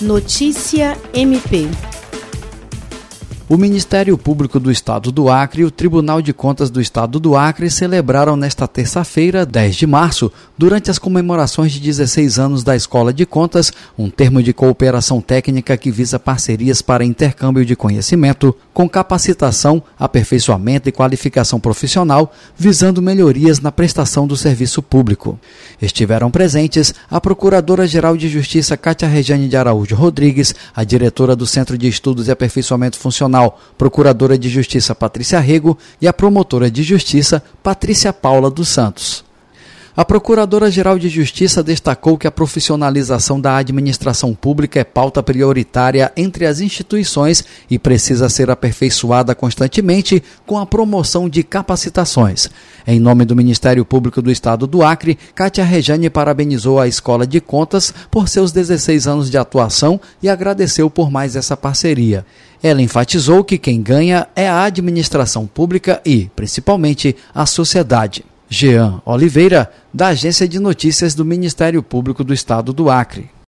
Notícia MP o Ministério Público do Estado do Acre e o Tribunal de Contas do Estado do Acre celebraram nesta terça-feira, 10 de março, durante as comemorações de 16 anos da Escola de Contas, um termo de cooperação técnica que visa parcerias para intercâmbio de conhecimento, com capacitação, aperfeiçoamento e qualificação profissional, visando melhorias na prestação do serviço público. Estiveram presentes a Procuradora-Geral de Justiça Cátia Rejane de Araújo Rodrigues, a diretora do Centro de Estudos e Aperfeiçoamento Funcional Procuradora de Justiça Patrícia Rego e a Promotora de Justiça Patrícia Paula dos Santos. A Procuradora-Geral de Justiça destacou que a profissionalização da administração pública é pauta prioritária entre as instituições e precisa ser aperfeiçoada constantemente com a promoção de capacitações. Em nome do Ministério Público do Estado do Acre, Kátia Rejane parabenizou a Escola de Contas por seus 16 anos de atuação e agradeceu por mais essa parceria. Ela enfatizou que quem ganha é a administração pública e, principalmente, a sociedade. Jean Oliveira, da Agência de Notícias do Ministério Público do Estado do Acre.